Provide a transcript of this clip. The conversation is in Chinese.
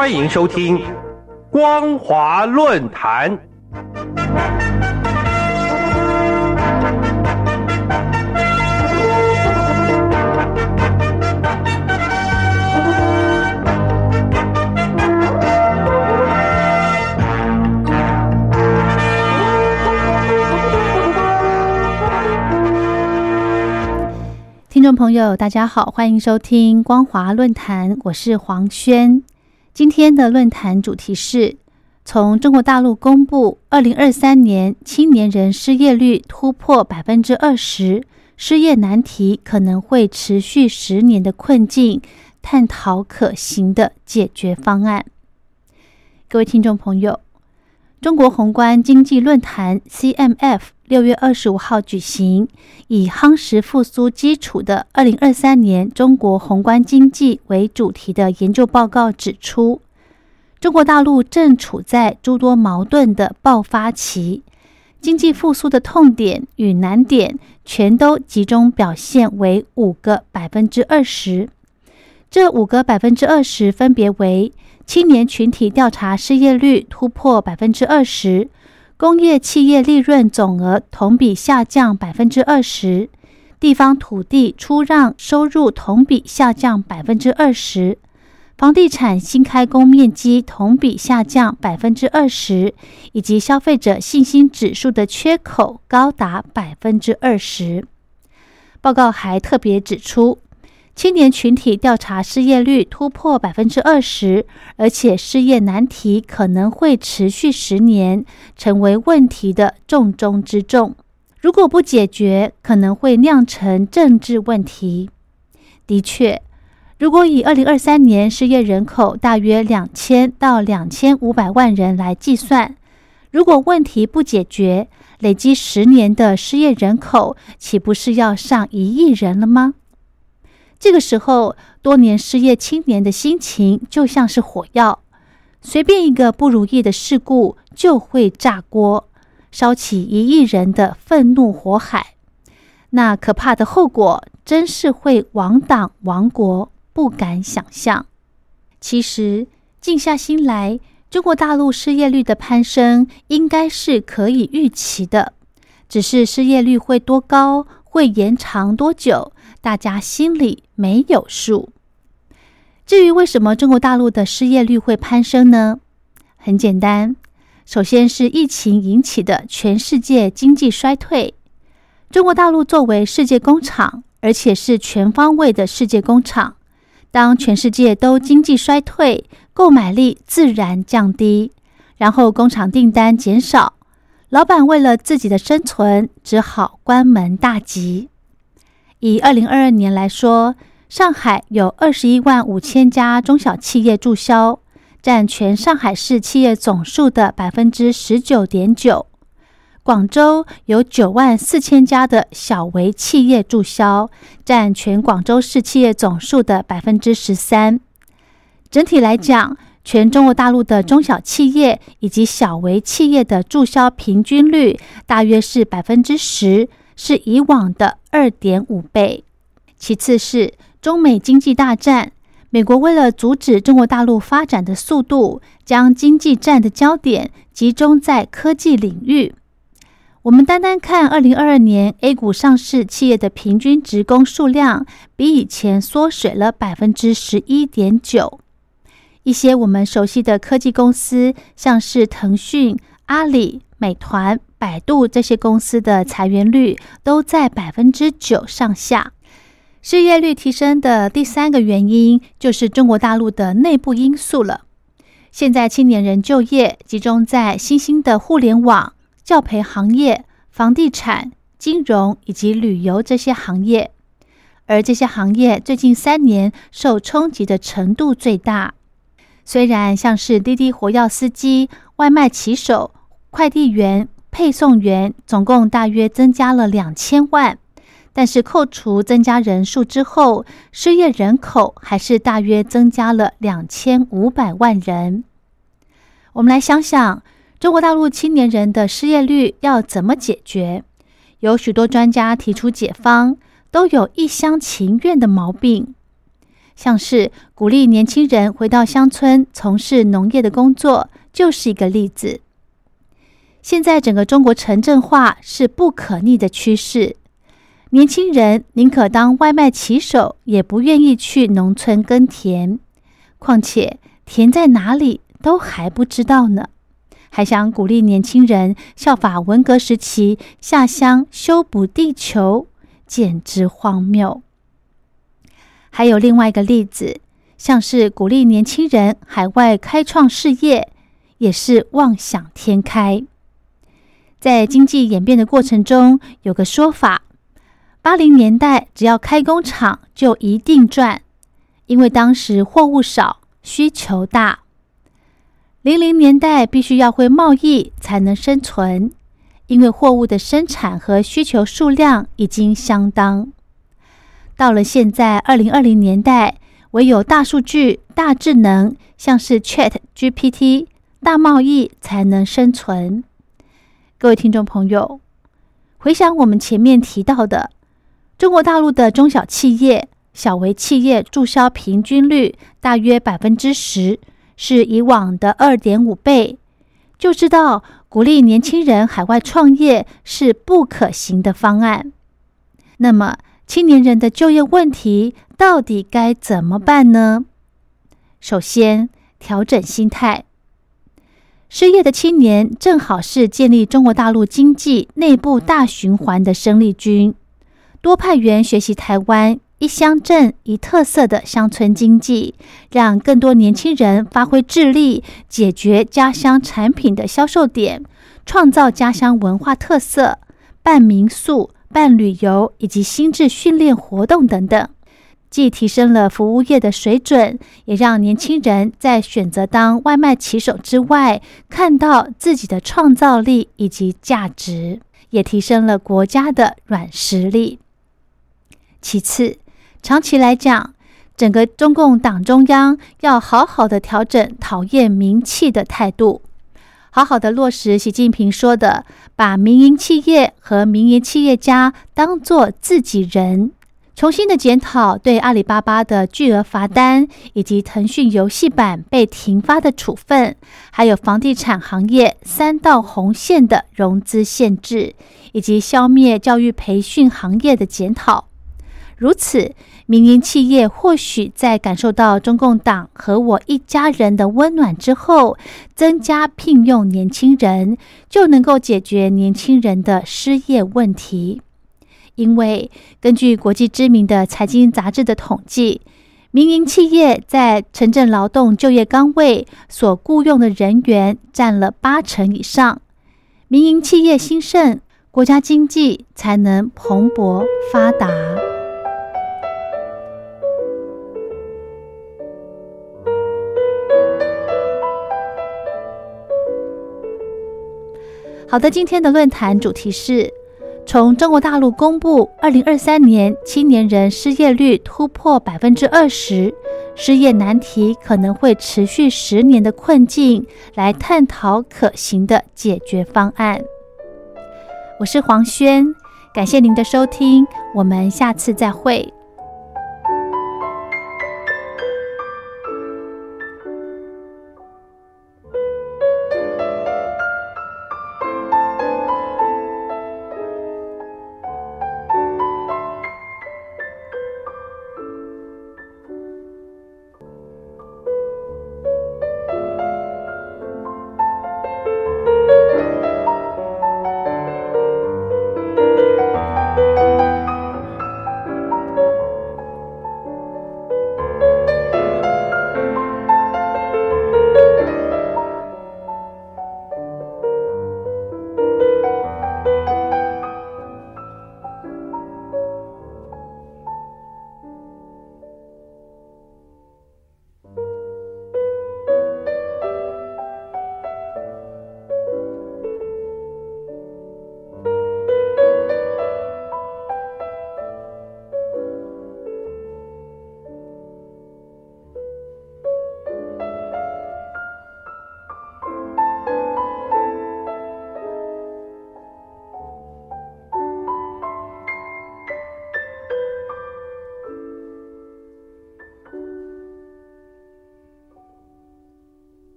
欢迎收听《光华论坛》。听众朋友，大家好，欢迎收听光华论坛，我是黄轩。今天的论坛主题是：从中国大陆公布二零二三年青年人失业率突破百分之二十，失业难题可能会持续十年的困境，探讨可行的解决方案。各位听众朋友，中国宏观经济论坛 （CMF）。六月二十五号举行，以夯实复苏基础的二零二三年中国宏观经济为主题的研究报告指出，中国大陆正处在诸多矛盾的爆发期，经济复苏的痛点与难点全都集中表现为五个百分之二十。这五个百分之二十分别为：青年群体调查失业率突破百分之二十。工业企业利润总额同比下降百分之二十，地方土地出让收入同比下降百分之二十，房地产新开工面积同比下降百分之二十，以及消费者信心指数的缺口高达百分之二十。报告还特别指出。青年群体调查失业率突破百分之二十，而且失业难题可能会持续十年，成为问题的重中之重。如果不解决，可能会酿成政治问题。的确，如果以二零二三年失业人口大约两千到两千五百万人来计算，如果问题不解决，累积十年的失业人口岂不是要上一亿人了吗？这个时候，多年失业青年的心情就像是火药，随便一个不如意的事故就会炸锅，烧起一亿人的愤怒火海。那可怕的后果，真是会亡党亡国，不敢想象。其实，静下心来，中国大陆失业率的攀升应该是可以预期的，只是失业率会多高，会延长多久？大家心里没有数。至于为什么中国大陆的失业率会攀升呢？很简单，首先是疫情引起的全世界经济衰退。中国大陆作为世界工厂，而且是全方位的世界工厂，当全世界都经济衰退，购买力自然降低，然后工厂订单减少，老板为了自己的生存，只好关门大吉。以二零二二年来说，上海有二十一万五千家中小企业注销，占全上海市企业总数的百分之十九点九。广州有九万四千家的小微企业注销，占全广州市企业总数的百分之十三。整体来讲，全中国大陆的中小企业以及小微企业的注销平均率大约是百分之十。是以往的二点五倍。其次是中美经济大战，美国为了阻止中国大陆发展的速度，将经济战的焦点集中在科技领域。我们单单看二零二二年 A 股上市企业的平均职工数量，比以前缩水了百分之十一点九。一些我们熟悉的科技公司，像是腾讯、阿里、美团。百度这些公司的裁员率都在百分之九上下，失业率提升的第三个原因就是中国大陆的内部因素了。现在青年人就业集中在新兴的互联网、教培行业、房地产、金融以及旅游这些行业，而这些行业最近三年受冲击的程度最大。虽然像是滴滴活药司机、外卖骑手、快递员。配送员总共大约增加了两千万，但是扣除增加人数之后，失业人口还是大约增加了两千五百万人。我们来想想，中国大陆青年人的失业率要怎么解决？有许多专家提出解方，都有一厢情愿的毛病。像是鼓励年轻人回到乡村从事农业的工作，就是一个例子。现在整个中国城镇化是不可逆的趋势，年轻人宁可当外卖骑手，也不愿意去农村耕田。况且田在哪里都还不知道呢，还想鼓励年轻人效法文革时期下乡修补地球，简直荒谬。还有另外一个例子，像是鼓励年轻人海外开创事业，也是妄想天开。在经济演变的过程中，有个说法：八零年代只要开工厂就一定赚，因为当时货物少，需求大；零零年代必须要会贸易才能生存，因为货物的生产和需求数量已经相当。到了现在二零二零年代，唯有大数据、大智能，像是 Chat GPT、大贸易才能生存。各位听众朋友，回想我们前面提到的，中国大陆的中小企业、小微企业注销平均率大约百分之十，是以往的二点五倍，就知道鼓励年轻人海外创业是不可行的方案。那么，青年人的就业问题到底该怎么办呢？首先，调整心态。失业的青年正好是建立中国大陆经济内部大循环的生力军，多派员学习台湾一乡镇一特色的乡村经济，让更多年轻人发挥智力，解决家乡产品的销售点，创造家乡文化特色，办民宿、办旅游以及心智训练活动等等。既提升了服务业的水准，也让年轻人在选择当外卖骑手之外，看到自己的创造力以及价值，也提升了国家的软实力。其次，长期来讲，整个中共党中央要好好的调整讨厌名气的态度，好好的落实习近平说的，把民营企业和民营企业家当做自己人。重新的检讨对阿里巴巴的巨额罚单，以及腾讯游戏版被停发的处分，还有房地产行业三道红线的融资限制，以及消灭教育培训行业的检讨。如此，民营企业或许在感受到中共党和我一家人的温暖之后，增加聘用年轻人，就能够解决年轻人的失业问题。因为根据国际知名的财经杂志的统计，民营企业在城镇劳动就业岗位所雇佣的人员占了八成以上。民营企业兴盛，国家经济才能蓬勃发达。好的，今天的论坛主题是。从中国大陆公布二零二三年青年人失业率突破百分之二十，失业难题可能会持续十年的困境，来探讨可行的解决方案。我是黄轩，感谢您的收听，我们下次再会。